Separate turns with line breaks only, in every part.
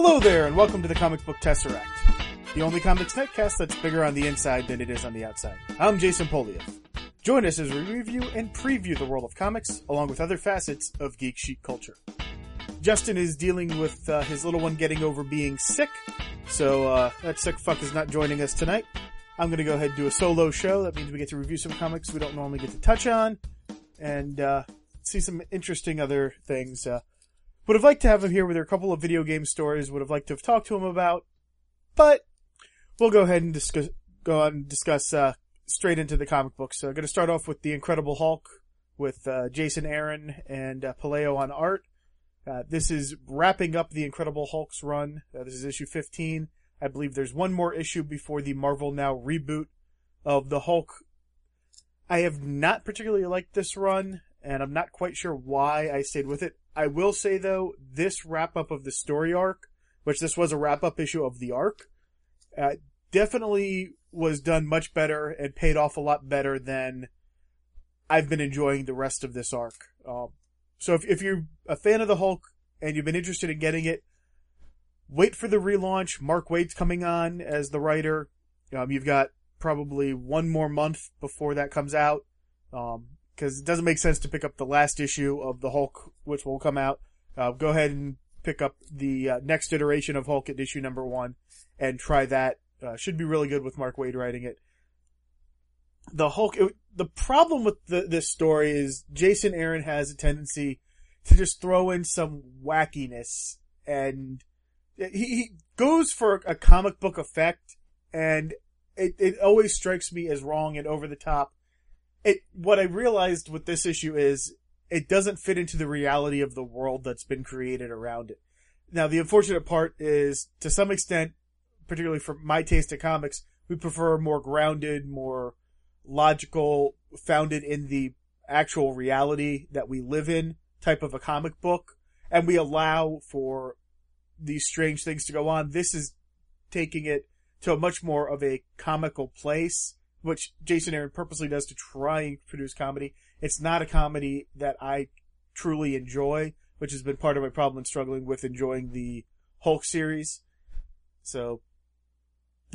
Hello there, and welcome to the Comic Book Tesseract, the only comics netcast that's bigger on the inside than it is on the outside. I'm Jason Poliev. Join us as we review and preview the world of comics, along with other facets of geek chic culture. Justin is dealing with uh, his little one getting over being sick, so uh, that sick fuck is not joining us tonight. I'm going to go ahead and do a solo show. That means we get to review some comics we don't normally get to touch on, and uh, see some interesting other things. Uh, would have liked to have him here with a couple of video game stories. Would have liked to have talked to him about, but we'll go ahead and discuss. Go on and discuss uh, straight into the comic books. So I'm going to start off with the Incredible Hulk with uh, Jason Aaron and uh, Puleo on art. Uh, this is wrapping up the Incredible Hulk's run. Uh, this is issue 15. I believe there's one more issue before the Marvel Now reboot of the Hulk. I have not particularly liked this run, and I'm not quite sure why I stayed with it. I will say though, this wrap up of the story arc, which this was a wrap up issue of the arc, uh, definitely was done much better and paid off a lot better than I've been enjoying the rest of this arc. Um, so if, if you're a fan of the Hulk and you've been interested in getting it, wait for the relaunch. Mark Waid's coming on as the writer. Um, you've got probably one more month before that comes out. Um, cause it doesn't make sense to pick up the last issue of the Hulk, which will come out. Uh, go ahead and pick up the uh, next iteration of Hulk at issue number one and try that. Uh, should be really good with Mark Waid writing it. The Hulk, it, the problem with the, this story is Jason Aaron has a tendency to just throw in some wackiness and he, he goes for a comic book effect and it, it always strikes me as wrong and over the top. It, what I realized with this issue is it doesn't fit into the reality of the world that's been created around it. Now, the unfortunate part is, to some extent, particularly for my taste in comics, we prefer more grounded, more logical, founded in the actual reality that we live in type of a comic book. And we allow for these strange things to go on. This is taking it to a much more of a comical place, which Jason Aaron purposely does to try and produce comedy. It's not a comedy that I truly enjoy, which has been part of my problem in struggling with enjoying the Hulk series. So,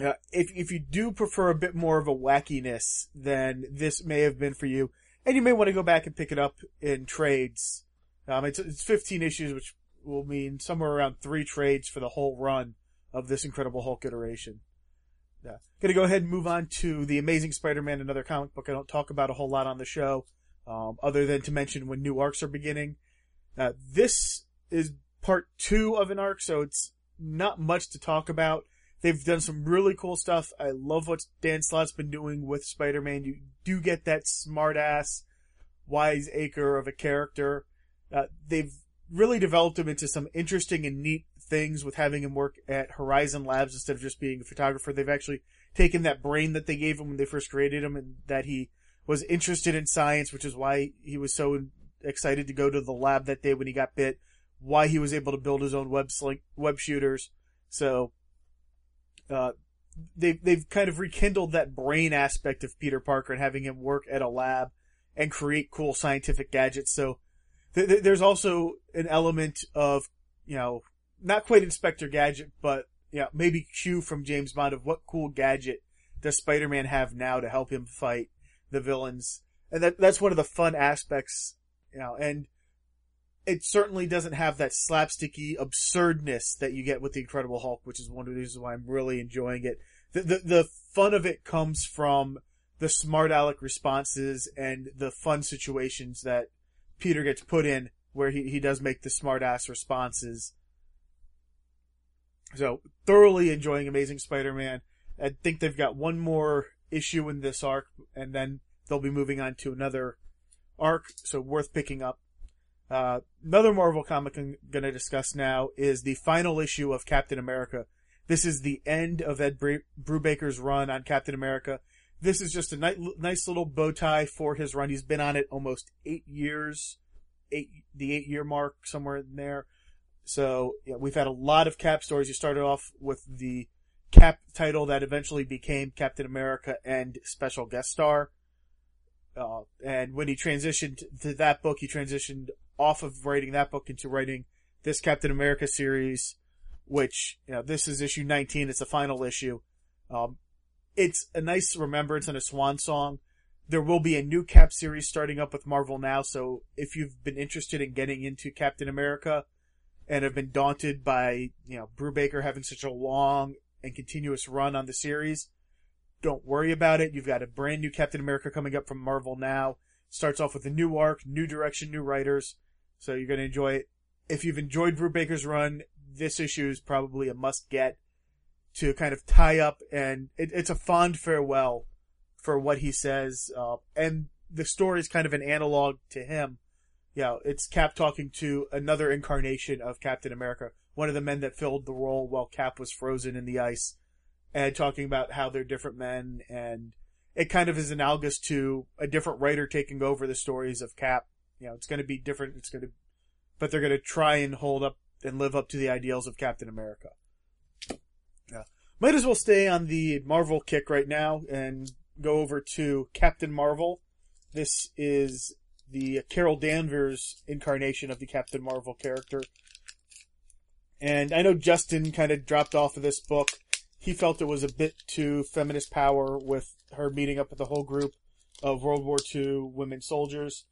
uh, if if you do prefer a bit more of a wackiness, then this may have been for you, and you may want to go back and pick it up in trades. Um, it's it's 15 issues, which will mean somewhere around three trades for the whole run of this Incredible Hulk iteration. Yeah. Gonna go ahead and move on to The Amazing Spider-Man, another comic book I don't talk about a whole lot on the show, um, other than to mention when new arcs are beginning. Uh, this is part two of an arc, so it's not much to talk about. They've done some really cool stuff. I love what Dan Slott's been doing with Spider-Man. You do get that smart ass, wise acre of a character. Uh, they've really developed him into some interesting and neat things with having him work at Horizon Labs instead of just being a photographer. They've actually taken that brain that they gave him when they first created him and that he was interested in science, which is why he was so excited to go to the lab that day when he got bit, why he was able to build his own web sling, web shooters. So, uh, they've, they've kind of rekindled that brain aspect of Peter Parker and having him work at a lab and create cool scientific gadgets. So, th- th- there's also an element of, you know, not quite Inspector Gadget, but, know, maybe Q from James Bond of what cool gadget does Spider-Man have now to help him fight the villains? And that, that's one of the fun aspects, you know, and it certainly doesn't have that slapsticky absurdness that you get with the Incredible Hulk, which is one of the reasons why I'm really enjoying it. The, the, the fun of it comes from the smart aleck responses and the fun situations that Peter gets put in where he, he does make the smart ass responses. So thoroughly enjoying Amazing Spider-Man. I think they've got one more issue in this arc and then they'll be moving on to another arc. So worth picking up. Uh, another Marvel comic I'm going to discuss now is the final issue of Captain America. This is the end of Ed Brubaker's run on Captain America. This is just a nice, little bow tie for his run. He's been on it almost eight years, eight the eight year mark somewhere in there. So yeah, we've had a lot of Cap stories. You started off with the Cap title that eventually became Captain America and special guest star. Uh, and when he transitioned to that book, he transitioned off of writing that book into writing this Captain America series, which, you know, this is issue 19. It's the final issue. Um, it's a nice remembrance and a swan song. There will be a new Cap series starting up with Marvel now, so if you've been interested in getting into Captain America and have been daunted by, you know, Brubaker having such a long and continuous run on the series, don't worry about it. You've got a brand new Captain America coming up from Marvel now. Starts off with a new arc, new direction, new writers. So you're going to enjoy it. If you've enjoyed Brubaker's run, this issue is probably a must get to kind of tie up and it, it's a fond farewell for what he says. Uh, and the story is kind of an analog to him. You know, it's Cap talking to another incarnation of Captain America, one of the men that filled the role while Cap was frozen in the ice, and talking about how they're different men, and it kind of is analogous to a different writer taking over the stories of Cap. You know, it's going to be different. It's going to, but they're going to try and hold up and live up to the ideals of Captain America. Yeah. Might as well stay on the Marvel kick right now and go over to Captain Marvel. This is the Carol Danvers incarnation of the Captain Marvel character. And I know Justin kind of dropped off of this book. He felt it was a bit too feminist power with her meeting up with the whole group of World War II women soldiers.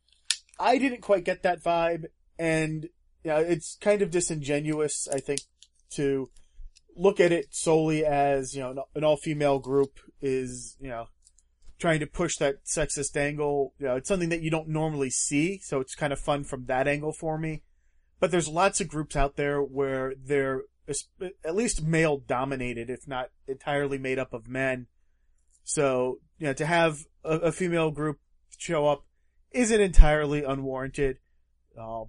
I didn't quite get that vibe, and yeah, it's kind of disingenuous, I think, to look at it solely as, you know, an all-female group is, you know, trying to push that sexist angle. You know, it's something that you don't normally see, so it's kind of fun from that angle for me. But there's lots of groups out there where they're at least male dominated, if not entirely made up of men. So, you know, to have a, a female group show up isn't entirely unwarranted. Um,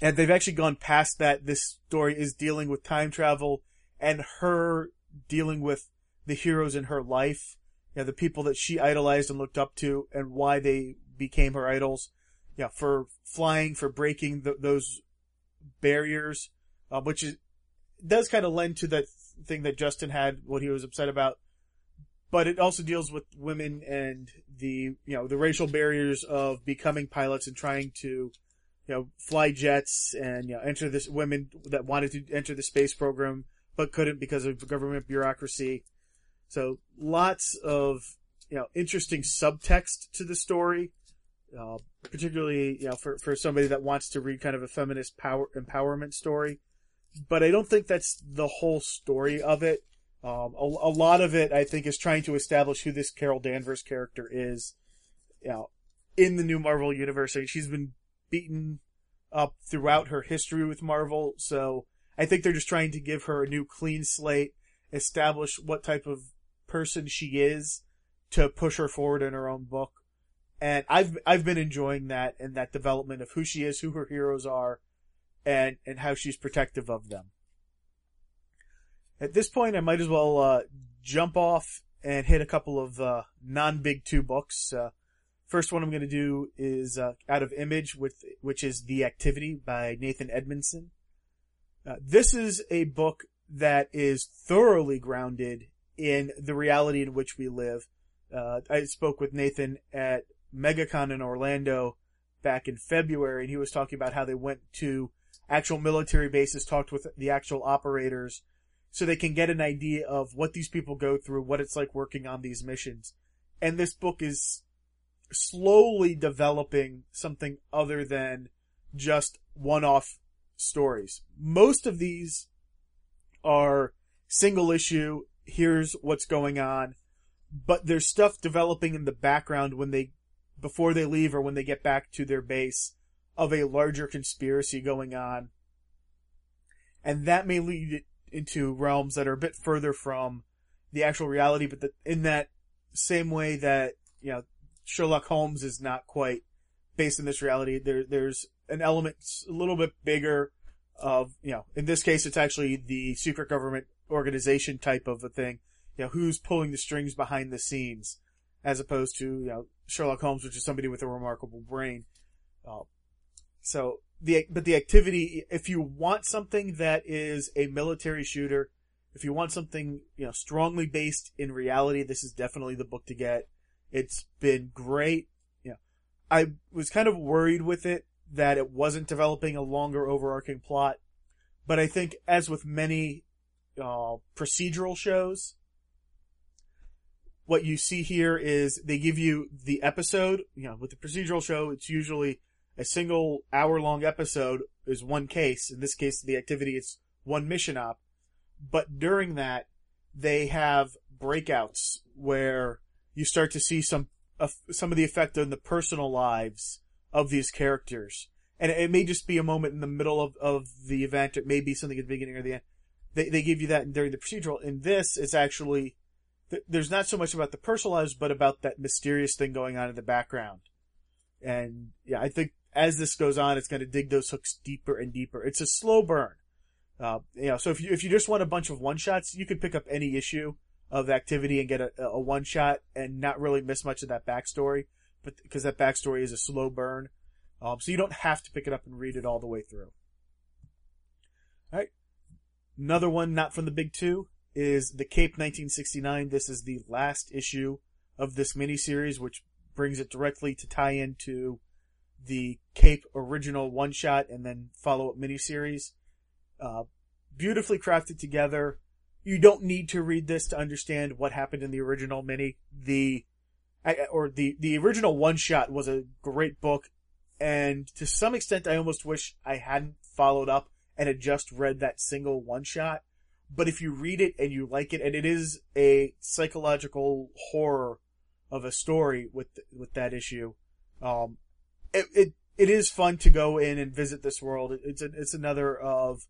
and they've actually gone past that. This story is dealing with time travel and her dealing with the heroes in her life, you know, the people that she idolized and looked up to, and why they became her idols. Yeah, for flying, for breaking the, those barriers, uh, which is, does kind of lend to that thing that Justin had, what he was upset about. But it also deals with women and the, you know, the racial barriers of becoming pilots and trying to you know, fly jets and, you know, enter this, women that wanted to enter the space program, but couldn't because of government bureaucracy. So lots of, you know, interesting subtext to the story, uh, particularly, you know, for, for somebody that wants to read kind of a feminist power, empowerment story. But I don't think that's the whole story of it. Um, a, a lot of it, I think, is trying to establish who this Carol Danvers character is, you know, in the new Marvel universe. I mean, she's been beaten up throughout her history with Marvel. So I think they're just trying to give her a new clean slate, establish what type of person she is to push her forward in her own book. And I've I've been enjoying that and that development of who she is, who her heroes are, and and how she's protective of them. At this point, I might as well uh, jump off and hit a couple of uh, non-big two books. Uh, First one I'm going to do is uh, out of Image, with which is The Activity by Nathan Edmondson. Uh, this is a book that is thoroughly grounded in the reality in which we live. Uh, I spoke with Nathan at MegaCon in Orlando back in February, and he was talking about how they went to actual military bases, talked with the actual operators, so they can get an idea of what these people go through, what it's like working on these missions. And this book is slowly developing something other than just one-off stories. Most of these are single issue, here's what's going on, but there's stuff developing in the background when they, before they leave or when they get back to their base of a larger conspiracy going on. And that may lead into realms that are a bit further from the actual reality, but the, in that same way that, you know, Sherlock Holmes is not quite based in this reality. There, there's an element a little bit bigger of, you know, in this case, it's actually the secret government organization type of a thing. You know, who's pulling the strings behind the scenes as opposed to, you know, Sherlock Holmes, which is somebody with a remarkable brain. Uh, so the, but the activity, if you want something that is a military shooter, if you want something, you know, strongly based in reality, this is definitely the book to get. It's been great. You know, I was kind of worried with it that it wasn't developing a longer overarching plot, But I think, as with many uh, procedural shows, what you see here is they give you the episode. You know, with the procedural show, it's usually a single hour long episode is one case. In this case, the activity is one mission op. But during that, they have breakouts where you start to see some uh, some of the effect on the personal lives of these characters. And it may just be a moment in the middle of, of the event. It may be something at the beginning or the end. They, they give you that during the procedural. In this, it's actually, there's not so much about the personal lives, but about that mysterious thing going on in the background. And yeah, I think as this goes on, it's going to dig those hooks deeper and deeper. It's a slow burn. Uh, you know, so if you, if you just want a bunch of one shots, you can pick up any issue of activity and get a, a one shot and not really miss much of that backstory, but because that backstory is a slow burn. Um, so you don't have to pick it up and read it all the way through. Another one not from the big two is The Cape 1969. This is the last issue of this miniseries, which brings it directly to tie into the Cape original one shot and then follow up miniseries. Uh, beautifully crafted together. You don't need to read this to understand what happened in the original mini. The, or the, the original one shot was a great book. And to some extent, I almost wish I hadn't followed up and had just read that single one shot. But if you read it and you like it, and it is a psychological horror of a story with, with that issue, um, it, it, it is fun to go in and visit this world. It's a, it's another of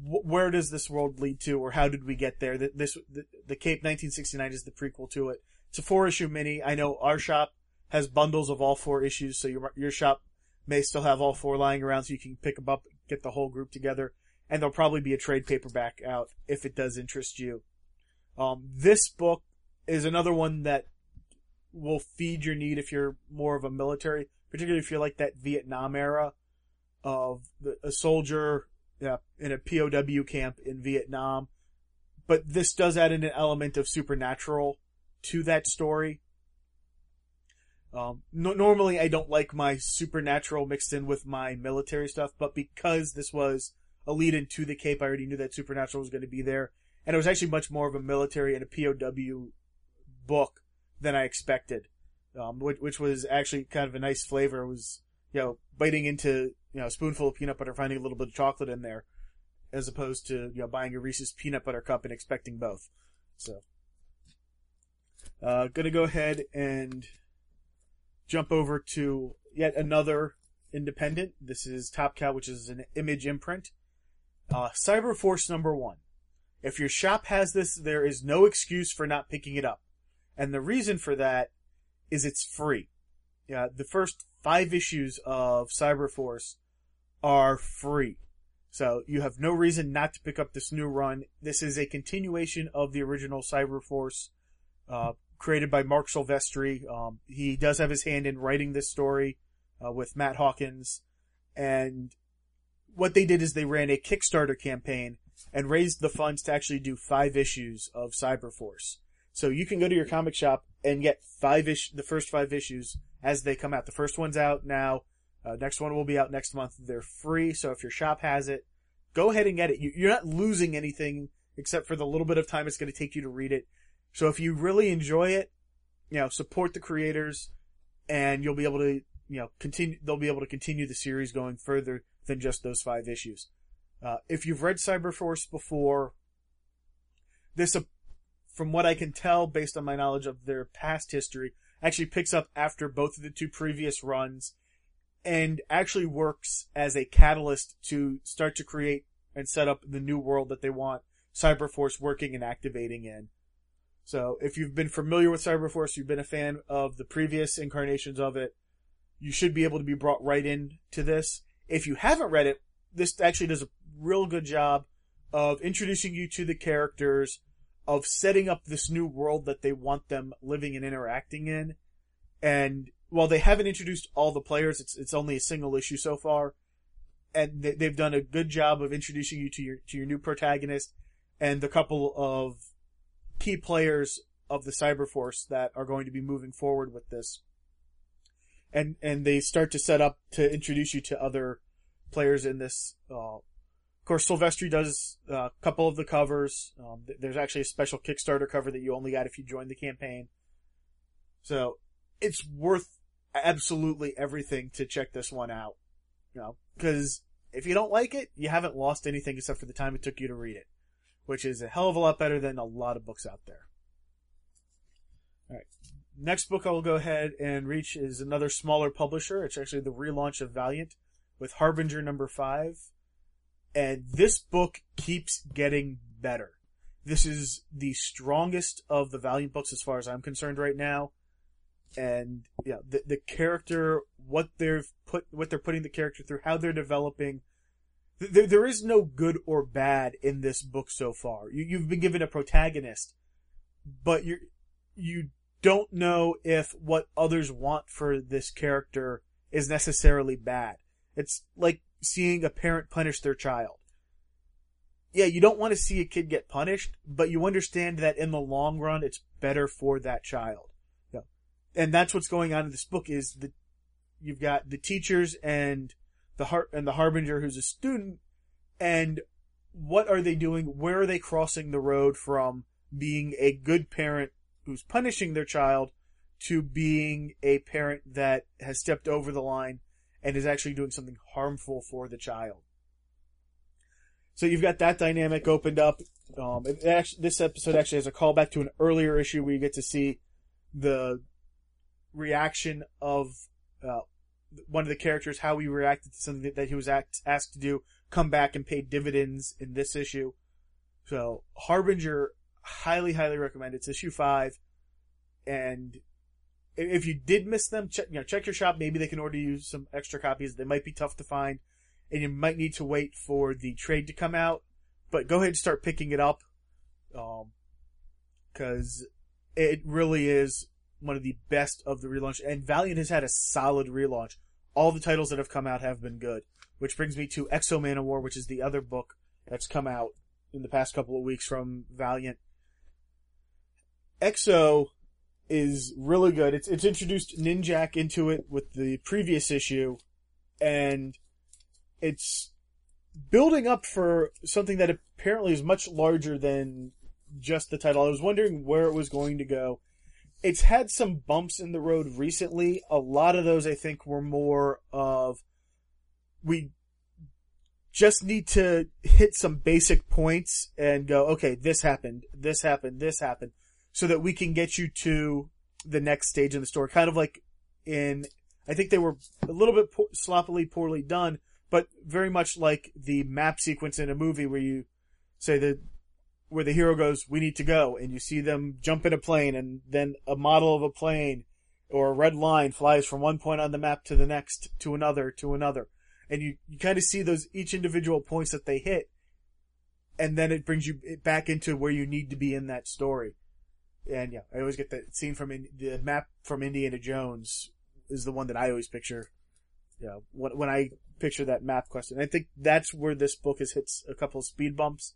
where does this world lead to, or how did we get there? This the, the Cape 1969 is the prequel to it. It's a four issue mini. I know our shop has bundles of all four issues, so your your shop may still have all four lying around, so you can pick them up, get the whole group together, and there'll probably be a trade paperback out if it does interest you. Um, this book is another one that will feed your need if you're more of a military, particularly if you're like that Vietnam era of the, a soldier yeah, in a POW camp in Vietnam. But this does add in an element of supernatural to that story. Um, no, normally I don't like my supernatural mixed in with my military stuff, but because this was a lead into the Cape, I already knew that supernatural was going to be there. And it was actually much more of a military and a POW book than I expected. Um, which, which was actually kind of a nice flavor. It was, you know, biting into you know, a spoonful of peanut butter, finding a little bit of chocolate in there, as opposed to, you know, buying a Reese's peanut butter cup and expecting both. So, uh, gonna go ahead and jump over to yet another independent. This is Top Cow, which is an image imprint. Uh, Cyber Force number one. If your shop has this, there is no excuse for not picking it up. And the reason for that is it's free. Yeah, the first five issues of Cyber Force are free. So you have no reason not to pick up this new run. This is a continuation of the original Cyberforce, uh, created by Marc Silvestri. Um, he does have his hand in writing this story, uh, with Matt Hawkins. And what they did is they ran a Kickstarter campaign and raised the funds to actually do five issues of Cyberforce. So you can go to your comic shop and get five ish, the first five issues as they come out. The first one's out now. Uh, next one will be out next month. They're free, so if your shop has it, go ahead and get it. You, are not losing anything except for the little bit of time it's going to take you to read it. So if you really enjoy it, you know, support the creators, and you'll be able to, you know, continue. They'll be able to continue the series going further than just those five issues. Uh, if you've read Cyberforce before, this, uh, from what I can tell, based on my knowledge of their past history, actually picks up after both of the two previous runs and actually works as a catalyst to start to create and set up the new world that they want Cyberforce working and activating in. So if you've been familiar with Cyberforce, you've been a fan of the previous incarnations of it, you should be able to be brought right into this. If you haven't read it, this actually does a real good job of introducing you to the characters, of setting up this new world that they want them living and interacting in, and while they haven't introduced all the players, it's it's only a single issue so far, and they, they've done a good job of introducing you to your to your new protagonist and the couple of key players of the Cyberforce that are going to be moving forward with this. And and they start to set up to introduce you to other players in this uh, Of course, Silvestri does a couple of the covers. Um, there's actually a special Kickstarter cover that you only got if you joined the campaign. So it's worth absolutely everything to check this one out. You know, because if you don't like it, you haven't lost anything except for the time it took you to read it, which is a hell of a lot better than a lot of books out there. All right. Next book I will go ahead and reach is another smaller publisher. It's actually the relaunch of Valiant with Harbinger number five. And this book keeps getting better. This is the strongest of the Valiant books as far as I'm concerned right now. And yeah, the the character, what they've put, what they're putting the character through, how they're developing. There, there is no good or bad in this book so far. You, you've been given a protagonist, but you you don't know if what others want for this character is necessarily bad. It's like seeing a parent punish their child. Yeah, you don't want to see a kid get punished, but you understand that in the long run, it's better for that child. Yeah. And that's what's going on in this book is that you've got the teachers and the har- and the harbinger who's a student and what are they doing? Where are they crossing the road from being a good parent who's punishing their child to being a parent that has stepped over the line and is actually doing something harmful for the child. So you've got that dynamic opened up. Um, actually, this episode actually has a callback to an earlier issue where you get to see the reaction of uh, one of the characters, how he reacted to something that he was act, asked to do, come back and pay dividends in this issue. So Harbinger, highly, highly recommend. It's issue five, and if you did miss them, check you know check your shop. Maybe they can order you some extra copies. They might be tough to find, and you might need to wait for the trade to come out. But go ahead and start picking it up, because um, it really is one of the best of the relaunch. And Valiant has had a solid relaunch. All the titles that have come out have been good. Which brings me to X-O Manowar, which is the other book that's come out in the past couple of weeks from Valiant. X-O is really good. It's it's introduced Ninjak into it with the previous issue, and it's building up for something that apparently is much larger than just the title. I was wondering where it was going to go. It's had some bumps in the road recently. A lot of those I think were more of we just need to hit some basic points and go, okay, this happened, this happened, this happened so that we can get you to the next stage in the story. Kind of like in, I think they were a little bit po- sloppily, poorly done, but very much like the map sequence in a movie where you say that where the hero goes, we need to go, and you see them jump in a plane, and then a model of a plane or a red line flies from one point on the map to the next, to another, to another. And you, you kind of see those, each individual points that they hit, and then it brings you back into where you need to be in that story. And yeah, I always get that scene from in, the map from Indiana Jones is the one that I always picture. Yeah, when when I picture that map question, I think that's where this book has hit a couple of speed bumps.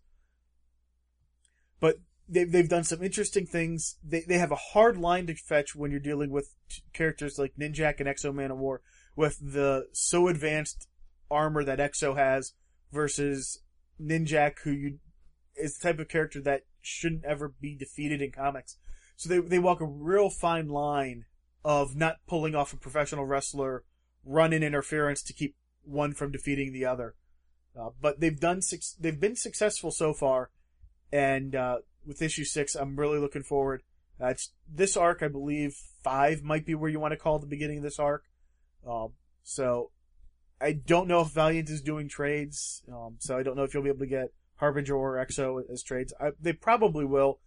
But they've they've done some interesting things. They they have a hard line to fetch when you're dealing with characters like Ninjak and X-O Manowar with the so advanced armor that X-O has versus Ninjak, who you is the type of character that shouldn't ever be defeated in comics. So they they walk a real fine line of not pulling off a professional wrestler run in interference to keep one from defeating the other. Uh, but they've done they've been successful so far, and uh, with issue six, I'm really looking forward. Uh, it's this arc, I believe five might be where you want to call the beginning of this arc. Um, so I don't know if Valiant is doing trades, um, so I don't know if you'll be able to get Harbinger or X-O as trades. I, they probably will.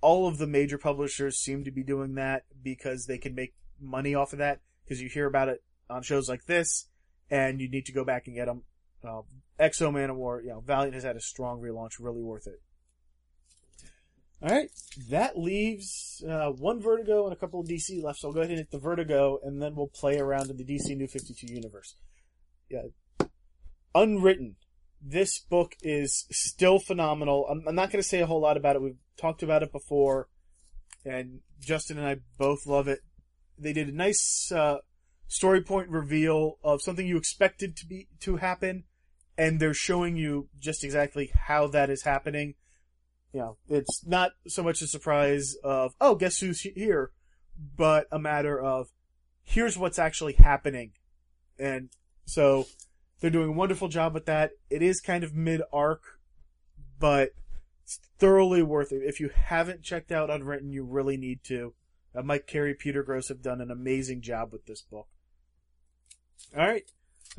All of the major publishers seem to be doing that because they can make money off of that because you hear about it on shows like this and you need to go back and get them. Uh, X-O Manowar, you know, Valiant has had a strong relaunch, really worth it. Alright, that leaves uh, one Vertigo and a couple of DC left, so I'll go ahead and hit the Vertigo, and then we'll play around in the DC New 52 universe. Yeah. Unwritten this book is still phenomenal. I'm, I'm not going to say a whole lot about it. We've talked about it before, and Justin and I both love it. They did a nice uh, story point reveal of something you expected to be to happen, and they're showing you just exactly how that is happening. You know, it's not so much a surprise of, oh, guess who's here, but a matter of, here's what's actually happening. And so they're doing a wonderful job with that. It is kind of mid arc, but it's thoroughly worth it. If you haven't checked out Unwritten, you really need to. Uh, Mike Carey, Peter Gross have done an amazing job with this book. All right,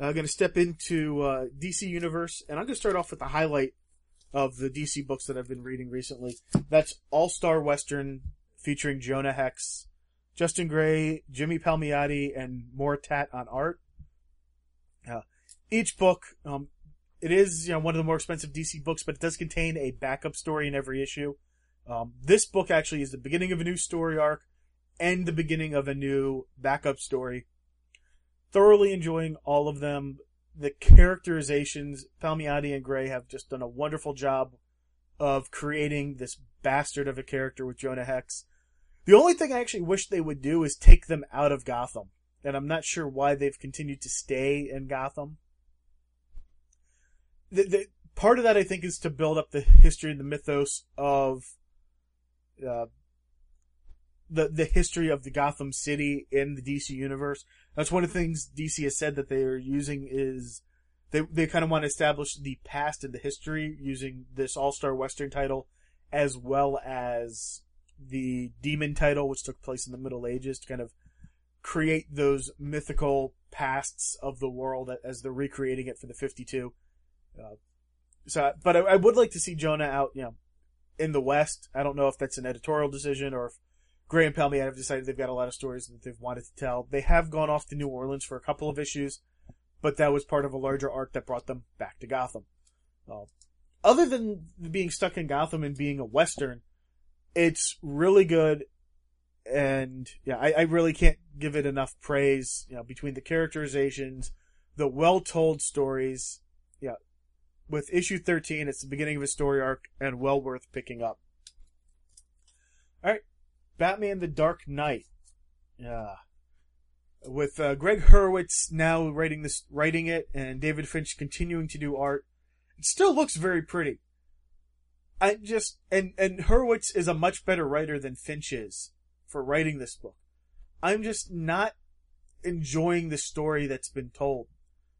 I'm going to step into uh, DC Universe, and I'm going to start off with the highlight of the DC books that I've been reading recently. That's All Star Western featuring Jonah Hex, Justin Gray, Jimmy Palmiotti, and Moritat on art. Uh, each book, um, it is you know one of the more expensive DC books, but it does contain a backup story in every issue. Um, this book actually is the beginning of a new story arc and the beginning of a new backup story. Thoroughly enjoying all of them. The characterizations, Palmiotti and Gray have just done a wonderful job of creating this bastard of a character with Jonah Hex. The only thing I actually wish they would do is take them out of Gotham. And I'm not sure why they've continued to stay in Gotham. The, the, part of that, I think, is to build up the history and the mythos of uh, the the history of the Gotham City in the DC universe. That's one of the things DC has said that they are using is they they kind of want to establish the past and the history using this All Star Western title as well as the Demon title, which took place in the Middle Ages, to kind of create those mythical pasts of the world as they're recreating it for the 52. Uh, so, but I, I, would like to see Jonah out, you know, in the West. I don't know if that's an editorial decision or if Gray and Palmy have decided they've got a lot of stories that they've wanted to tell. They have gone off to New Orleans for a couple of issues, but that was part of a larger arc that brought them back to Gotham. Uh, other than being stuck in Gotham and being a Western, it's really good. And yeah, I, I really can't give it enough praise, you know, between the characterizations, the well-told stories. Yeah. With issue 13, it's the beginning of a story arc and well worth picking up. Alright. Batman the Dark Knight. Yeah. With uh, Gregg Hurwitz now writing this, writing it, and David Finch continuing to do art, it still looks very pretty. I just and and Hurwitz is a much better writer than Finch is for writing this book. I'm just not enjoying the story that's been told.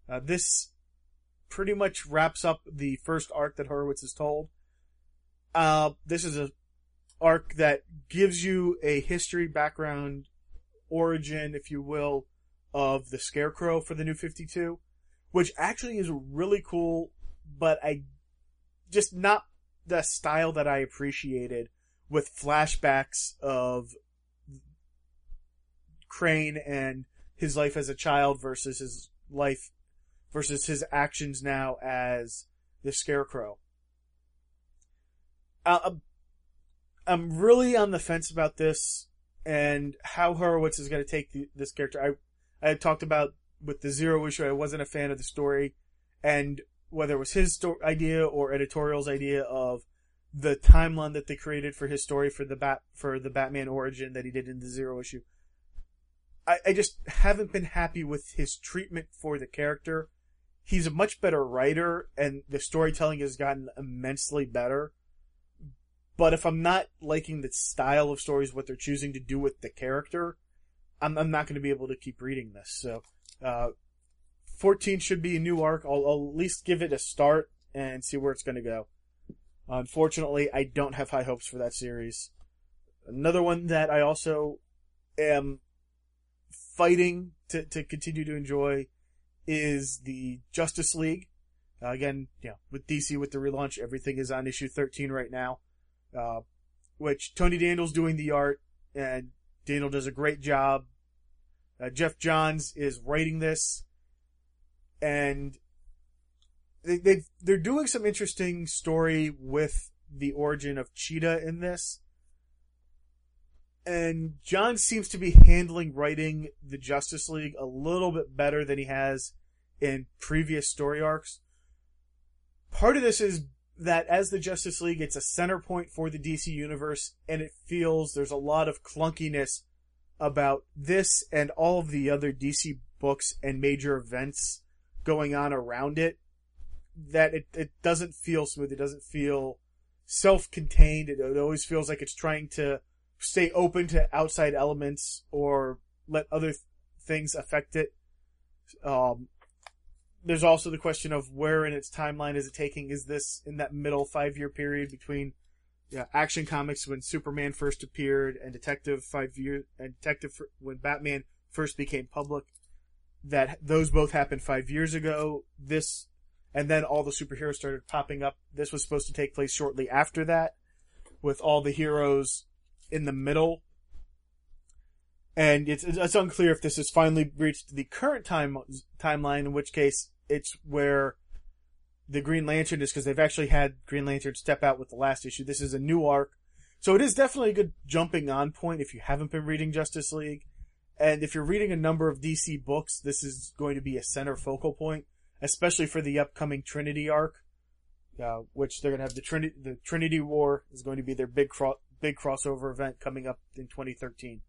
Uh, this pretty much wraps up the first arc that Hurwitz has told. Uh, this is a arc that gives you a history background origin, if you will, of the Scarecrow for the New 52, which actually is really cool, but I just not the style that I appreciated with flashbacks of Crane and his life as a child versus his life versus his actions now as the Scarecrow. Uh, I'm really on the fence about this and how Hurwitz is going to take the, this character. I I had talked about with the zero issue. I wasn't a fan of the story, and whether it was his sto- idea or editorial's idea of the timeline that they created for his story for the bat for the Batman origin that he did in the zero issue. I, I just haven't been happy with his treatment for the character. He's a much better writer, and the storytelling has gotten immensely better. But if I'm not liking the style of stories, what they're choosing to do with the character, I'm, I'm not going to be able to keep reading this. So, uh, 14 should be a new arc. I'll, I'll at least give it a start and see where it's going to go. Unfortunately, I don't have high hopes for that series. Another one that I also am fighting to, to continue to enjoy is the Justice League. Uh, again, you know, with DC with the relaunch, everything is on issue 13 right now. Uh, which Tony Daniel's doing the art, and Daniel does a great job. Uh, Geoff Johns is writing this, and they they they're doing some interesting story with the origin of Cheetah in this. And John seems to be handling writing the Justice League a little bit better than he has in previous story arcs. Part of this is that as the Justice League, it's a center point for the DC universe, and it feels there's a lot of clunkiness about this and all of the other DC books and major events going on around it that it, it doesn't feel smooth. It doesn't feel self-contained. It, it always feels like it's trying to stay open to outside elements or let other th- things affect it. Um, there's also the question of where in its timeline is it taking? Is this in that middle five year period between yeah, Action Comics when Superman first appeared and Detective five years and Detective when Batman first became public? That those both happened five years ago. This and then all the superheroes started popping up. This was supposed to take place shortly after that, with all the heroes in the middle. And it's, it's unclear if this has finally reached the current time timeline, in which case it's where the Green Lantern is because they've actually had Green Lantern step out with the last issue. This is a new arc. So it is definitely a good jumping on point if you haven't been reading Justice League. And if you're reading a number of DC books, this is going to be a center focal point especially for the upcoming Trinity arc, uh, which they're going to have the Trinity, the Trinity War is going to be their big big crossover event coming up in 2013.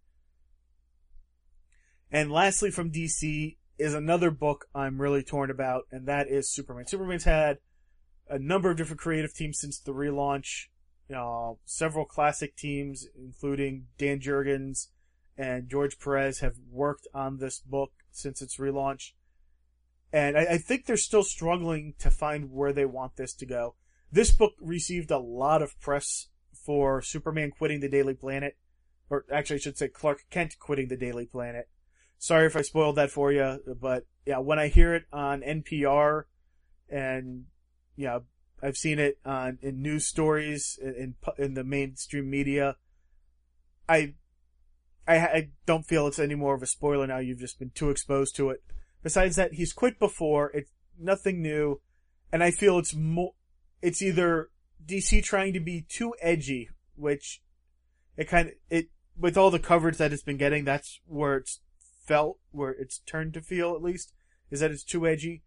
And lastly from DC is another book I'm really torn about, and that is Superman. Superman's had a number of different creative teams since the relaunch, uh, several classic teams, including Dan Jurgens and George Perez have worked on this book since its relaunch and I, I, think they're still struggling to find where they want this to go. This book received a lot of press for Superman quitting the Daily Planet, or actually, I should say Clark Kent quitting the Daily Planet. Sorry if I spoiled that for you, but yeah, when I hear it on NPR, and yeah, I've seen it on in news stories in in the mainstream media. I, I, I don't feel it's any more of a spoiler now. You've just been too exposed to it. Besides that, he's quit before. It's nothing new. And I feel it's more, it's either DC trying to be too edgy, which it kind of, it, with all the coverage that it's been getting, that's where it's felt, where it's turned to feel at least, is that it's too edgy.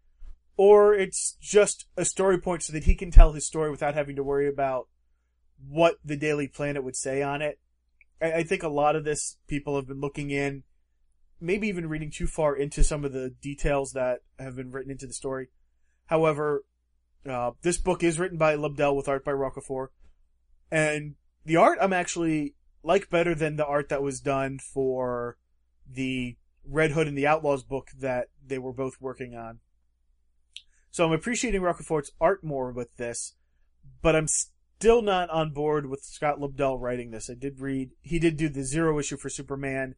Or it's just a story point so that he can tell his story without having to worry about what the Daily Planet would say on it. I, I think a lot of this people have been looking in maybe even reading too far into some of the details that have been written into the story. However, uh, this book is written by Lobdell with art by Rocafort, and the art I'm actually like better than the art that was done for the Red Hood and the Outlaws book that they were both working on. So I'm appreciating Rocafort's art more with this, but I'm still not on board with Scott Lobdell writing this. I did read, he did do the zero issue for Superman,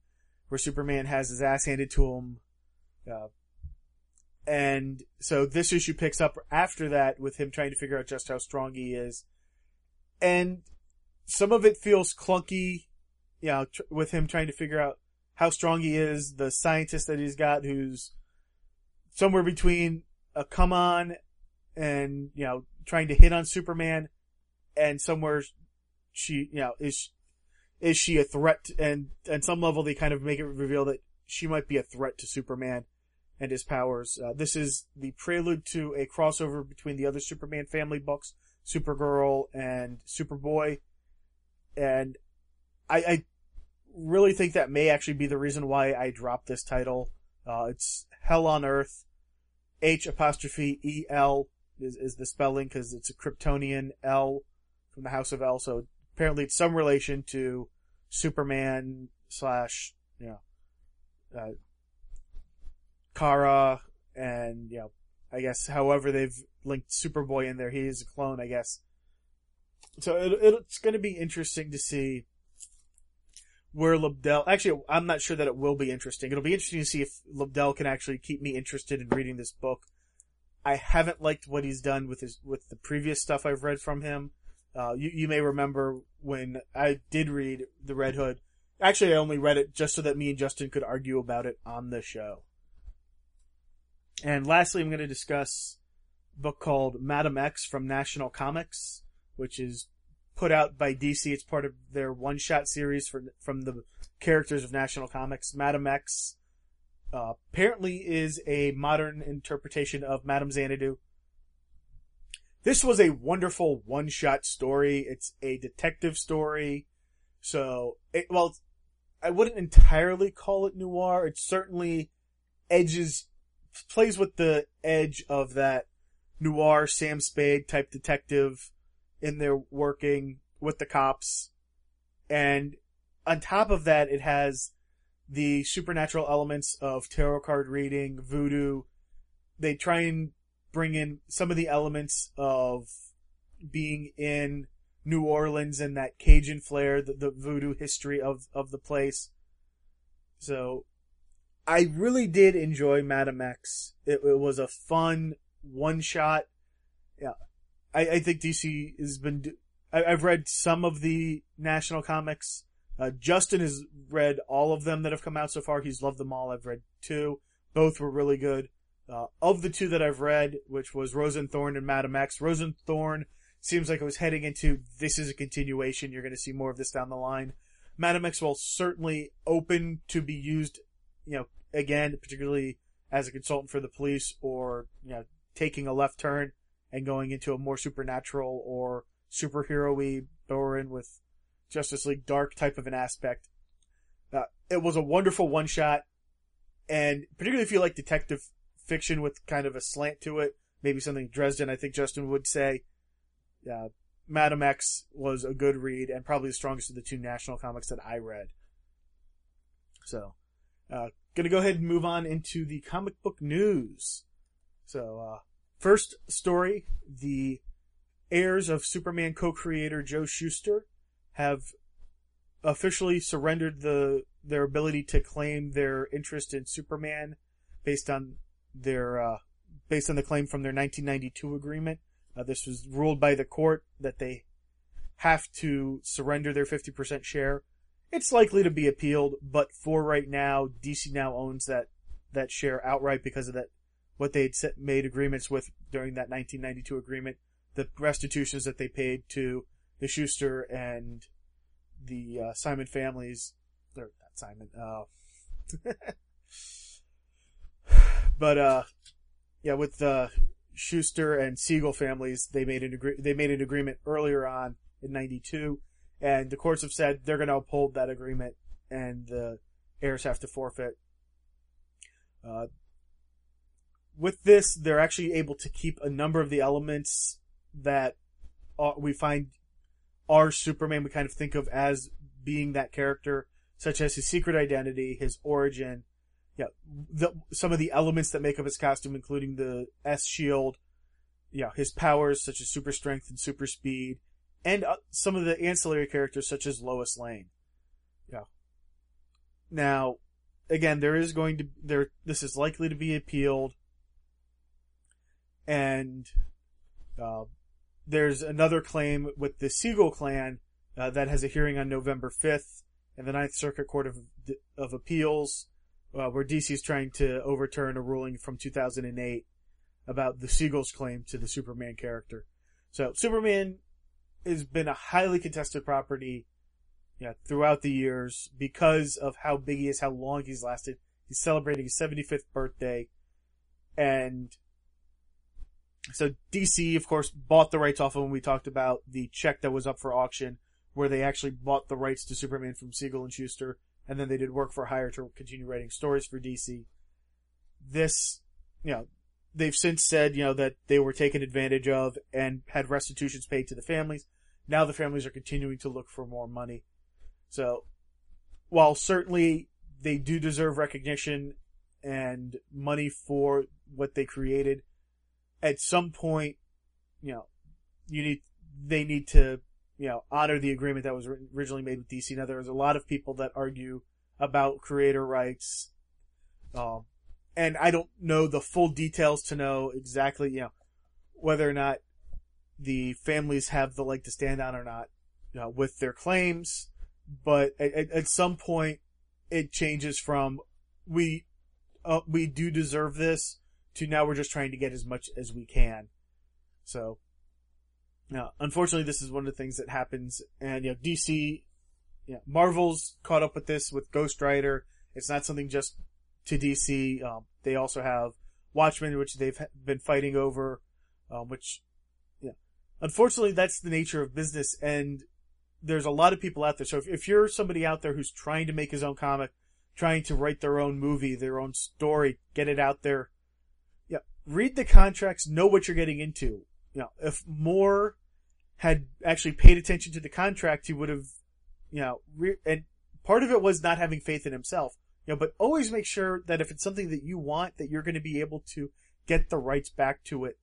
where Superman has his ass handed to him. Uh, and so this issue picks up after that with him trying to figure out just how strong he is. And some of it feels clunky, you know, tr- with him trying to figure out how strong he is, the scientist that he's got who's somewhere between a come on and, you know, trying to hit on Superman and somewhere she, you know, is is she a threat? And at some level, they kind of make it reveal that she might be a threat to Superman and his powers. Uh, this is the prelude to a crossover between the other Superman family books, Supergirl and Superboy. And I, I really think that may actually be the reason why I dropped this title. Uh, it's H'El on Earth. H apostrophe E L is, is the spelling because it's a Kryptonian El from the House of El. So apparently it's some relation to Superman slash, you know, uh, Kara and, you know, I guess however they've linked Superboy in there, he is a clone, I guess. So it, it's going to be interesting to see where Lobdell, actually, I'm not sure that it will be interesting. It'll be interesting to see if Lobdell can actually keep me interested in reading this book. I haven't liked what he's done with his, with the previous stuff I've read from him. Uh, you, you may remember when I did read The Red Hood. Actually, I only read it just so that me and Justin could argue about it on the show. And lastly, I'm going to discuss a book called Madame X from National Comics, which is put out by DC. It's part of their one-shot series for, from the characters of National Comics. Madame X uh, apparently is a modern interpretation of Madame Xanadu this was a wonderful one shot story. It's a detective story. So, it, well, I wouldn't entirely call it noir. It certainly edges, plays with the edge of that noir Sam Spade type detective in there working with the cops. And on top of that, it has the supernatural elements of tarot card reading, voodoo. They try and bring in some of the elements of being in New Orleans and that Cajun flair, the, the voodoo history of, of the place. So, I really did enjoy Madame X. It, it was a fun one shot. I, I think DC has been. I, I've read some of the national comics. Uh, Justin has read all of them that have come out so far. He's loved them all. I've read two. Both were really good. Uh, of the two that I've read, which was Rose and Madame X, Rose and Thorn seems like it was heading into this is a continuation. You're going to see more of this down the line. Madame X will certainly open to be used, you know, again, particularly as a consultant for the police or, you know, taking a left turn and going into a more supernatural or superhero-y Borin with Justice League Dark type of an aspect. Uh, it was a wonderful one shot, and particularly if you like detective fiction with kind of a slant to it, maybe something Dresden, I think Justin would say. Uh, Madame X was a good read and probably the strongest of the two national comics that I read. So, uh, gonna go ahead and move on into the comic book news. So, uh, first story, the heirs of Superman co-creator Joe Shuster have officially surrendered the their ability to claim their interest in Superman based on their uh, based on the claim from their 1992 agreement. Uh, this was ruled by the court that they have to surrender their 50% share. It's likely to be appealed, but for right now, DC now owns that that share outright because of that what they'd set, made agreements with during that 1992 agreement, the restitutions that they paid to the Shuster and the uh, Simon families, or not Simon, uh, but uh, yeah, with the Shuster and Siegel families, they made an agree- they made an agreement earlier on in '92, and the courts have said they're going to uphold that agreement, and the heirs have to forfeit. With this, they're actually able to keep a number of the elements that uh, we find are Superman. We kind of think of as being that character, such as his secret identity, his origin, yeah, the, some of the elements that make up his costume, including the S shield, yeah, his powers such as super strength and super speed, and uh, some of the ancillary characters such as Lois Lane. Yeah. Now, again, there is going to there. This is likely to be appealed, and uh, there's another claim with the Siegel clan uh, that has a hearing on November 5th in the Ninth Circuit Court of of Appeals uh, where DC is trying to overturn a ruling from 2008 about the Siegel's claim to the Superman character. So Superman has been a highly contested property yeah, throughout the years because of how big he is, how long he's lasted. He's celebrating his 75th birthday. And so DC, of course, bought the rights off of when we talked about the check that was up for auction, where they actually bought the rights to Superman from Siegel and Shuster and then they did work for hire to continue writing stories for DC. This, you know, they've since said, you know, that they were taken advantage of and had restitutions paid to the families. Now the families are continuing to look for more money. So, while certainly they do deserve recognition and money for what they created, at some point, you know, you need, they need to you know, honor the agreement that was originally made with DC. Now, there's a lot of people that argue about creator rights, um, and I don't know the full details to know exactly, you know, whether or not the families have the leg to stand on or not, you know, with their claims. But at, at some point, it changes from we uh, we do deserve this to now we're just trying to get as much as we can. So now, unfortunately, this is one of the things that happens, and you know, DC, you know, Marvel's caught up with this with Ghost Rider. It's not something just to DC. Um, they also have Watchmen, which they've been fighting over, um, which, yeah, unfortunately, that's the nature of business, and there's a lot of people out there. So if, if you're somebody out there who's trying to make his own comic, trying to write their own movie, their own story, get it out there, read the contracts, know what you're getting into. You know, if Moore had actually paid attention to the contract, he would have, you know, re- and part of it was not having faith in himself. You know, but always make sure that if it's something that you want, that you're going to be able to get the rights back to it.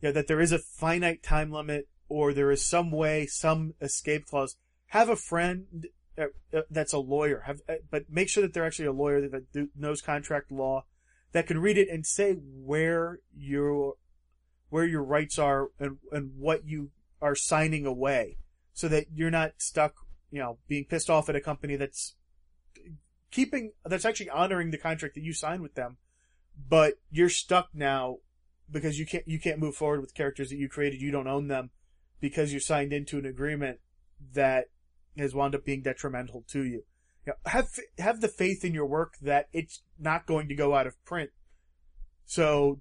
You know, that there is a finite time limit or there is some way, some escape clause. Have a friend uh, uh, that's a lawyer. Have, uh, but make sure that they're actually a lawyer that knows contract law, that can read it and say where your where your rights are and and what you are signing away, so that you're not stuck, you know, being pissed off at a company that's keeping that's actually honoring the contract that you signed with them, but you're stuck now because you can't you can't move forward with characters that you created. You don't own them because you signed into an agreement that has wound up being detrimental to you. You know, have have the faith in your work that it's not going to go out of print. So,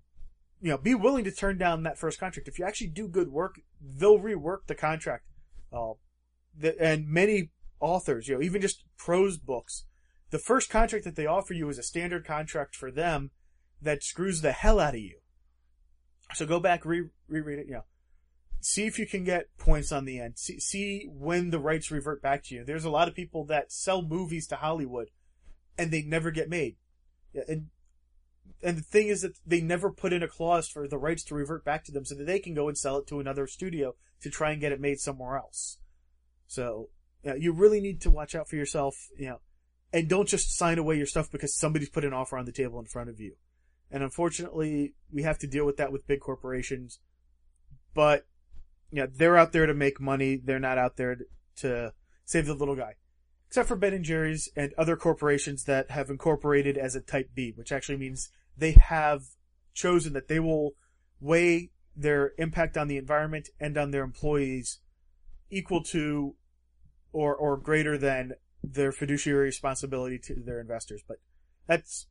you know, be willing to turn down that first contract. If you actually do good work, they'll rework the contract. Uh, the, and many authors, you know, even just prose books, the first contract that they offer you is a standard contract for them that screws the hell out of you. So go back, re- reread it, you know, see if you can get points on the end. See, see when the rights revert back to you. There's a lot of people that sell movies to Hollywood and they never get made. And and the thing is that they never put in a clause for the rights to revert back to them so that they can go and sell it to another studio to try and get it made somewhere else. So, you, know, you really need to watch out for yourself, you know, and don't just sign away your stuff because somebody's put an offer on the table in front of you. And unfortunately, we have to deal with that with big corporations. But yeah, they're out there to make money. They're not out there to save the little guy. Except for Ben and Jerry's and other corporations that have incorporated as a type B, which actually means they have chosen that they will weigh their impact on the environment and on their employees equal to or or greater than their fiduciary responsibility to their investors. But that's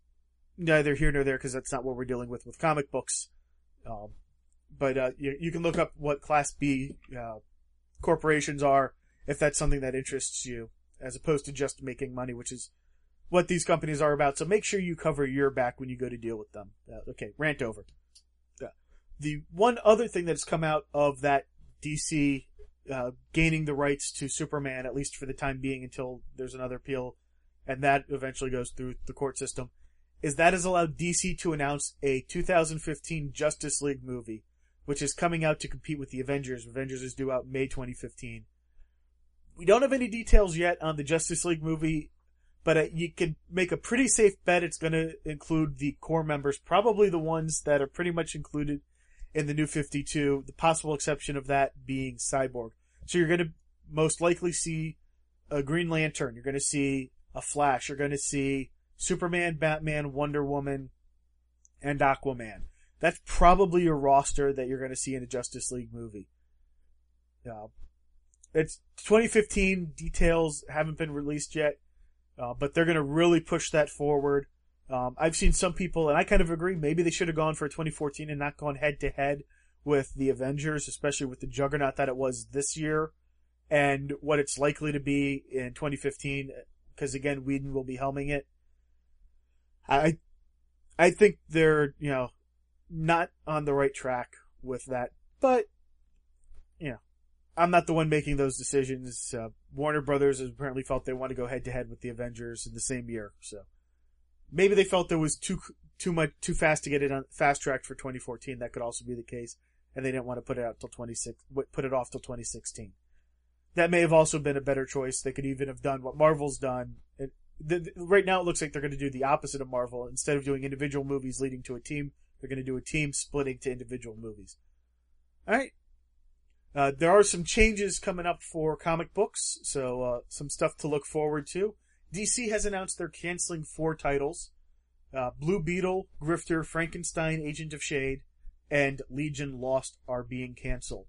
neither here nor there because that's not what we're dealing with with comic books. Um, but uh, you, you, can look up what Class B uh, corporations are if that's something that interests you, as opposed to just making money, which is what these companies are about. So make sure you cover your back when you go to deal with them. Uh, okay, rant over. the one other thing that's come out of that DC uh, gaining the rights to Superman, at least for the time being, until there's another appeal, and that eventually goes through the court system, is that has allowed DC to announce a 2015 Justice League movie which is coming out to compete with the Avengers. Avengers is due out May 2015. We don't have any details yet on the Justice League movie, but uh, you can make a pretty safe bet it's going to include the core members, probably the ones that are pretty much included in the new 52, the possible exception of that being Cyborg. So you're going to most likely see a Green Lantern, you're going to see a Flash, you're going to see Superman, Batman, Wonder Woman, and Aquaman that's probably your roster that you're going to see in a Justice League movie. Uh, it's 2015 details haven't been released yet, uh, but they're going to really push that forward. Um, I've seen some people, and I kind of agree. Maybe they should have gone for 2014 and not gone head to head with the Avengers, especially with the juggernaut that it was this year, and what it's likely to be in 2015. Because again, Whedon will be helming it. I, I think they're you know not on the right track with that. But, you know, I'm not the one making those decisions. Uh, Warner Brothers apparently felt they want to go head to head with the Avengers in the same year, so maybe they felt there was too too much too fast to get it on fast tracked for 2014. That could also be the case, and they didn't want to put it out till 26 put it off till 2016. That may have also been a better choice. They could even have done what Marvel's done. It, the, the, right now, it looks like they're going to do the opposite of Marvel. Instead of doing individual movies leading to a team they're going to do a team splitting to individual movies. All right. Uh, there are some changes coming up for comic books, so uh, some stuff to look forward to. DC has announced they're canceling four titles: uh, Blue Beetle, Grifter, Frankenstein, Agent of Shade, and Legion Lost are being canceled.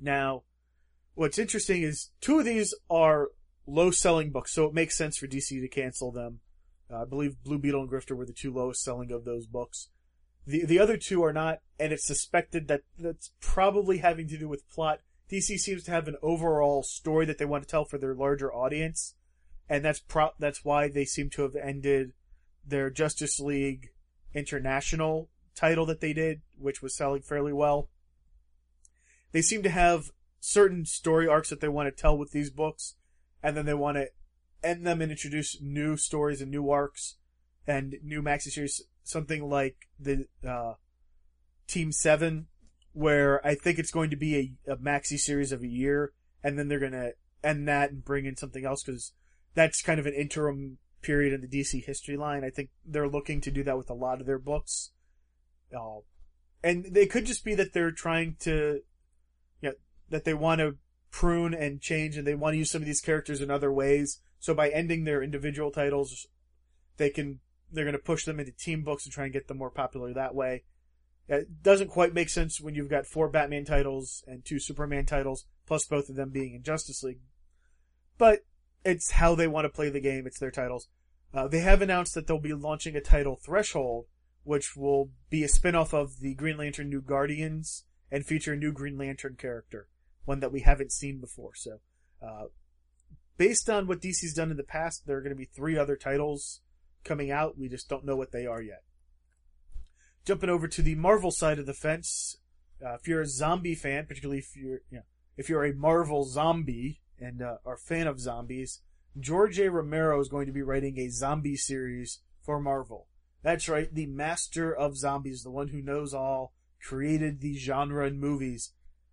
Now, what's interesting is two of these are low-selling books, so it makes sense for DC to cancel them. Uh, I believe Blue Beetle and Grifter were the two lowest selling of those books. The the other two are not, and it's suspected that that's probably having to do with plot. DC seems to have an overall story that they want to tell for their larger audience, and that's pro- that's why they seem to have ended their Justice League International title that they did, which was selling fairly well. They seem to have certain story arcs that they want to tell with these books, and then they want to end them and introduce new stories and new arcs and new maxi series. Something like the uh, Team Seven, where I think it's going to be a, a maxi series of a year, and then they're going to end that and bring in something else because that's kind of an interim period in the DC history line. I think they're looking to do that with a lot of their books. Uh, and they could just be that they're trying to, you know, that they want to prune and change and they want to use some of these characters in other ways. So by ending their individual titles, they can, they're going to push them into team books and try and get them more popular that way. It doesn't quite make sense when you've got four Batman titles and two Superman titles, plus both of them being in Justice League. But it's how they want to play the game. It's their titles. Uh, they have announced that they'll be launching a title Threshold, which will be a spin-off of the Green Lantern New Guardians and feature a new Green Lantern character, one that we haven't seen before. So, uh, based on what DC's done in the past, there are going to be three other titles coming out. We just don't know what they are yet. Jumping over to the Marvel side of the fence, uh, if you're a zombie fan, particularly if you're, you know, if you're a Marvel zombie and uh, are a fan of zombies, George A. Romero is going to be writing a zombie series for Marvel. That's right, the master of zombies, the one who knows all, created the genre in movies.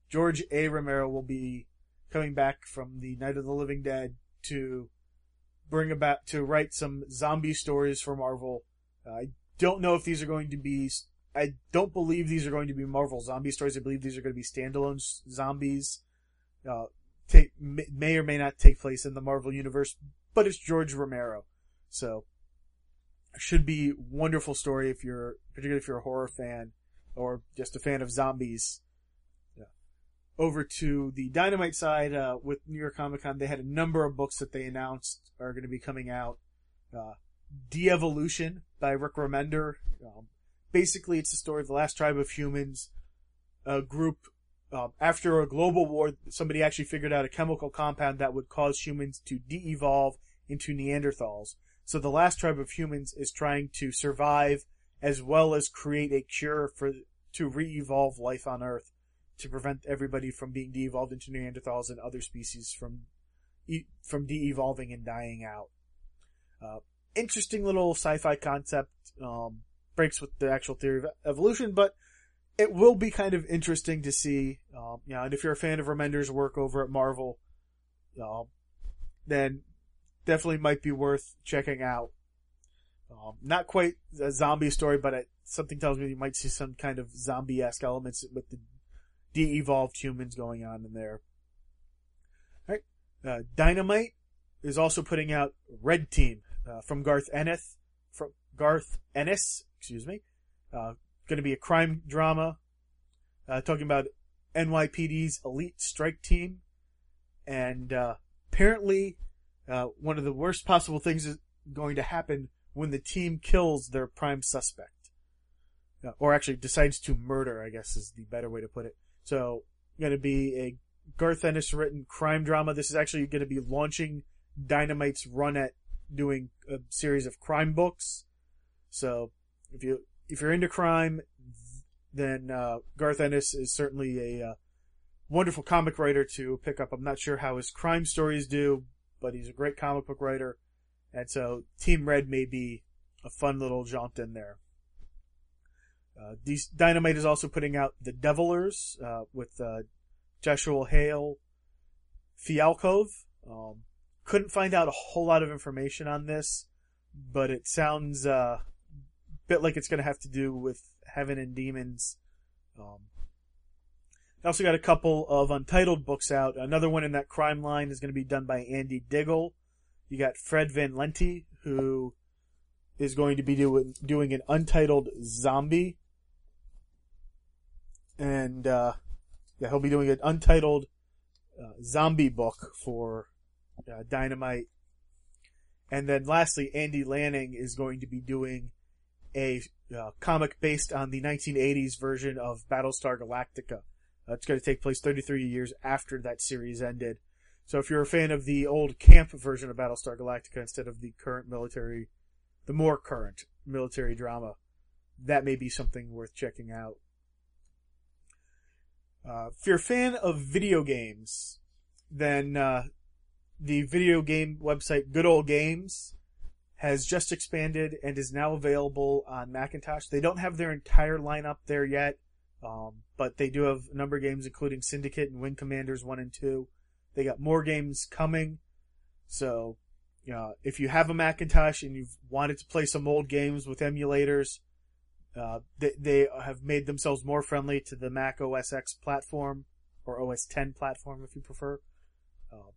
George A. Romero will be coming back from the Night of the Living Dead to bring about to write some zombie stories for Marvel. Uh, I don't know if these are going to be. I don't believe these are going to be Marvel zombie stories. I believe these are going to be standalone zombies. Uh, take, may or may not take place in the Marvel universe, but it's George Romero. So, should be wonderful story if you're, particularly if you're a horror fan or just a fan of zombies. Over to the Dynamite side, uh, with New York Comic Con, they had a number of books that they announced are going to be coming out. Uh, De-Evolution by Rick Remender. Um, basically, it's the story of the last tribe of humans, a group um, after a global war, somebody actually figured out a chemical compound that would cause humans to de-evolve into Neanderthals. So the last tribe of humans is trying to survive as well as create a cure for to re-evolve life on Earth to prevent everybody from being de-evolved into Neanderthals and other species from from de-evolving and dying out. Uh, interesting little sci-fi concept. Um, breaks with the actual theory of evolution, but it will be kind of interesting to see. Um, you know, and if you're a fan of Remender's work over at Marvel, um, then definitely might be worth checking out. Um, not quite a zombie story, but it, something tells me you might see some kind of zombie-esque elements with the de-evolved humans going on in there. All right. Uh, Dynamite is also putting out Red Team uh, from Garth Ennis. From Garth Ennis, excuse me. Uh, going to be a crime drama, uh, talking about NYPD's elite strike team, and uh, apparently, uh, one of the worst possible things is going to happen when the team kills their prime suspect, uh, or actually decides to murder. I guess is the better way to put it. So, going to be a Garth Ennis written crime drama. This is actually going to be launching Dynamite's run at doing a series of crime books. So, if you if you're into crime, then uh, Garth Ennis is certainly a uh, wonderful comic writer to pick up. I'm not sure how his crime stories do, but he's a great comic book writer, and so Team Red may be a fun little jaunt in there. Uh, these, Dynamite is also putting out The Devilers uh, with uh, Joshua Hale Fialkov. Um, couldn't find out a whole lot of information on this, but it sounds uh, bit like it's going to have to do with heaven and demons. Um, I also got a couple of untitled books out. Another one in that crime line is going to be done by Andy Diggle. You got Fred Van Lente, who is going to be doing an untitled zombie, and uh, yeah, he'll be doing an untitled uh, zombie book for uh, Dynamite. And then lastly, Andy Lanning is going to be doing a uh, comic based on the 1980s version of Battlestar Galactica. Uh, it's going to take place 33 years after that series ended. So if you're a fan of the old camp version of Battlestar Galactica instead of the current military, the more current military drama, that may be something worth checking out. Uh, if you're a fan of video games, then uh, the video game website Good Old Games has just expanded and is now available on Macintosh. They don't have their entire lineup there yet, um, but they do have a number of games, including Syndicate and Wing Commanders 1 and 2. They got more games coming. So, know, if you have a Macintosh and you've wanted to play some old games with emulators, uh, they, they have made themselves more friendly to the Mac OS X platform, or OS 10 platform if you prefer. Uh,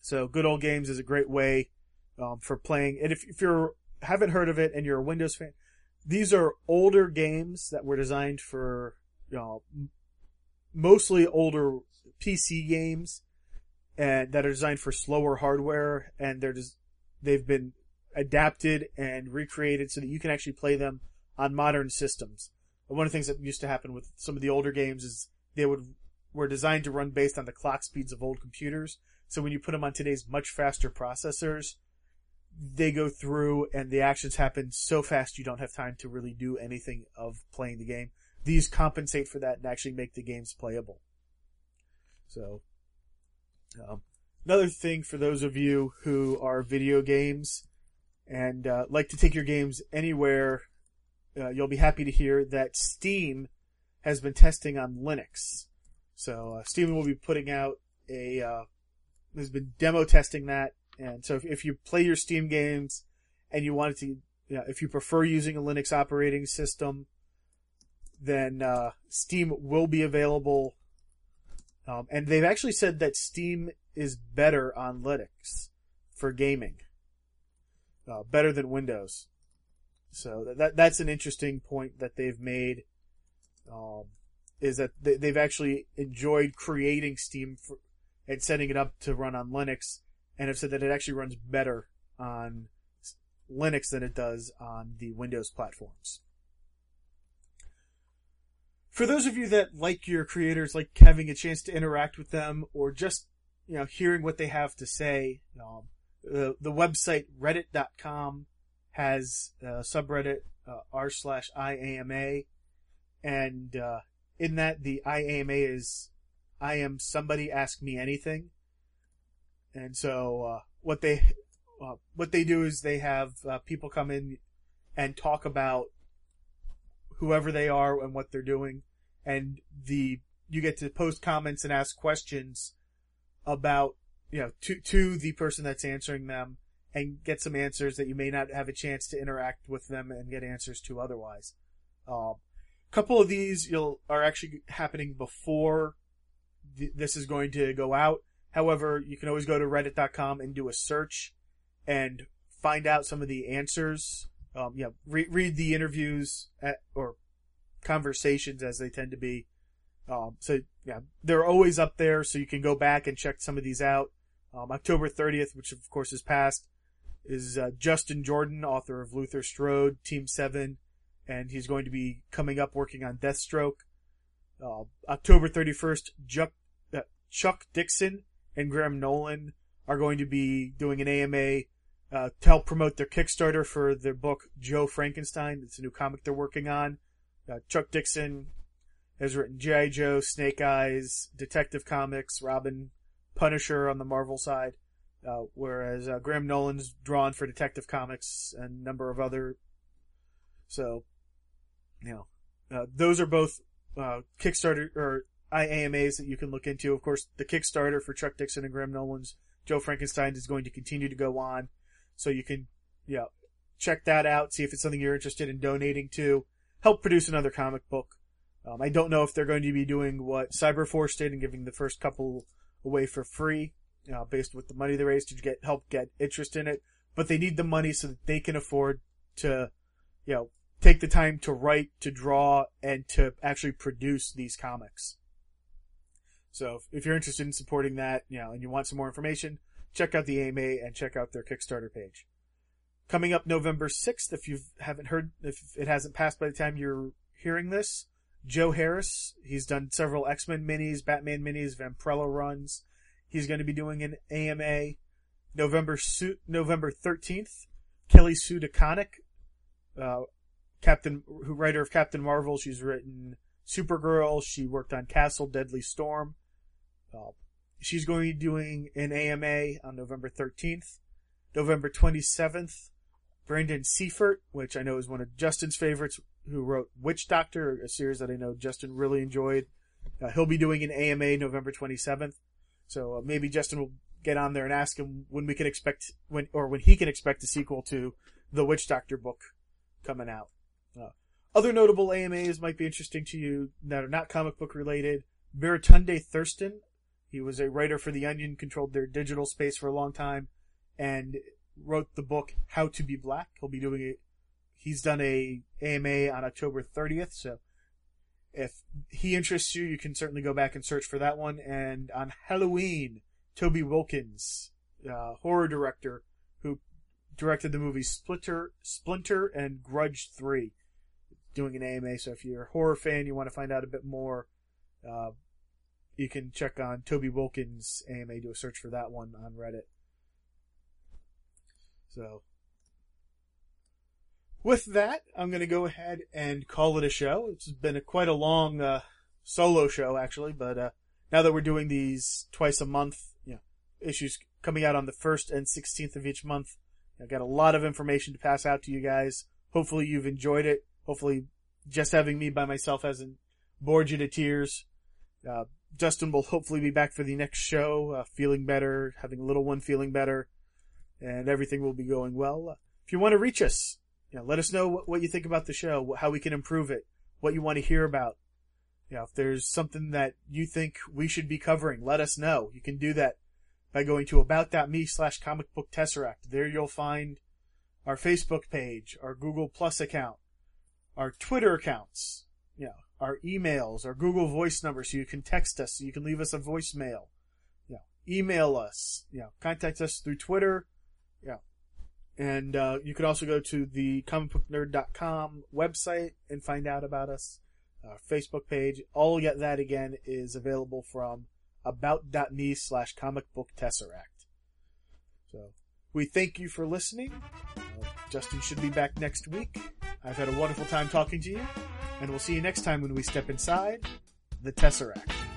so Good Old Games is a great way um, for playing. And if, if you haven't heard of it and you're a Windows fan, these are older games that were designed for, you know, mostly older PC games and that are designed for slower hardware and they're just, they've been adapted and recreated so that you can actually play them on modern systems. one of the things that used to happen with some of the older games is they would were designed to run based on the clock speeds of old computers. So when you put them on today's much faster processors, they go through and the actions happen so fast you don't have time to really do anything of playing the game. These compensate for that and actually make the games playable. So, um, another thing for those of you who are video games and uh, like to take your games anywhere, uh, you'll be happy to hear that Steam has been testing on Linux. So uh, Steam will be putting out a uh, has been demo testing that, and so if, if, you play your Steam games and you wanted to, you know, if you prefer using a Linux operating system, then uh, Steam will be available. Um, and they've actually said that Steam is better on Linux for gaming, uh, better than Windows. So that that's an interesting point that they've made. Um, is that they've actually enjoyed creating Steam for, and setting it up to run on Linux, and have said that it actually runs better on Linux than it does on the Windows platforms. For those of you that like your creators, like having a chance to interact with them, or just you know hearing what they have to say, um, the the website Reddit.com has a subreddit uh, r slash iama, and uh, in that the IAMA is I am somebody ask me anything. And so uh, what they uh, what they do is they have uh, people come in and talk about whoever they are and what they're doing, and the you get to post comments and ask questions about you know to to the person that's answering them and get some answers that you may not have a chance to interact with them and get answers to otherwise. Um, couple of these you'll are actually happening before th- this is going to go out. However, you can always go to reddit.com and do a search and find out some of the answers. Um, yeah, re- read the interviews at, or conversations as they tend to be. Um, so yeah, they're always up there, so you can go back and check some of these out. Um, October 30th, which of course is past, is uh, Justin Jordan, author of Luther Strode, Team Seven, and he's going to be coming up working on Deathstroke. Uh, October 31st, Chuck, uh, Chuck Dixon and Graham Nolan are going to be doing an AMA uh, to help promote their Kickstarter for their book Joe Frankenstein. It's a new comic they're working on. Uh, Chuck Dixon has written G.I. Joe, Snake Eyes, Detective Comics, Robin, Punisher on the Marvel side, uh, whereas uh, Graham Nolan's drawn for Detective Comics and a number of other. So you know, uh, those are both uh, Kickstarter or IAMAs that you can look into. Of course, the Kickstarter for Chuck Dixon and Graham Nolan's Joe Frankenstein is going to continue to go on, so you can, yeah, check that out. See if it's something you're interested in donating to. Help produce another comic book. Um, I don't know if they're going to be doing what Cyberforce did and giving the first couple away for free, you know, based with the money they raised to get help get interest in it. But they need the money so that they can afford to, you know, take the time to write, to draw, and to actually produce these comics. So if you're interested in supporting that, you know, and you want some more information, check out the AMA and check out their Kickstarter page. Coming up November 6th, if you haven't heard, if it hasn't passed by the time you're hearing this, Joe Harris, he's done several X-Men minis, Batman minis, Vampirella runs. He's going to be doing an AMA November November 13th. Kelly Sue DeConnick, uh, Captain, who writer of Captain Marvel. She's written Supergirl. She worked on Castle Deadly Storm. Uh, she's going to be doing an AMA on November 13th. November 27th, Brandon Seifert, which I know is one of Justin's favorites, who wrote Witch Doctor, a series that I know Justin really enjoyed. Uh, he'll be doing an AMA November 27th. So uh, maybe Justin will get on there and ask him when we can expect, when, or when he can expect a sequel to the Witch Doctor book coming out. Uh, other notable AMAs might be interesting to you that are not comic book related. Baratunde Thurston, he was a writer for The Onion, controlled their digital space for a long time, and wrote the book How to Be Black. He'll be doing it. He's done a AMA on October 30th, so if he interests you, you can certainly go back and search for that one. And on Halloween, Toby Wilkins, uh, horror director, who directed the movies Splinter, Splinter, and Grudge Three, doing an AMA. So if you're a horror fan, you want to find out a bit more, uh, you can check on Toby Wilkins AMA. Do a search for that one on Reddit. So with that, I'm going to go ahead and call it a show. It's been a, quite a long uh, solo show, actually, but uh, now that we're doing these twice a month, you know, issues coming out on the 1st and 16th of each month, I've got a lot of information to pass out to you guys. Hopefully you've enjoyed it. Hopefully just having me by myself hasn't bored you to tears. Uh, Justin will hopefully be back for the next show, uh, feeling better, having a little one feeling better, and everything will be going well. If you want to reach us, you know, let us know what, you think about the show, how we can improve it, what you want to hear about. You know, if there's something that you think we should be covering, let us know. You can do that by going to about.me slash comic book tesseract. There you'll find our Facebook page, our Google Plus account, our Twitter accounts, you know, our emails, our Google voice number so you can text us, so you can leave us a voicemail. You know, email us, you know, contact us through Twitter, you know, and uh, you could also go to the comicbooknerd.com website and find out about us. Our Facebook page. All of that again is available from about.me slash comic book tesseract. So we thank you for listening. Uh, Justin should be back next week. I've had a wonderful time talking to you, and we'll see you next time when we step inside the Tesseract.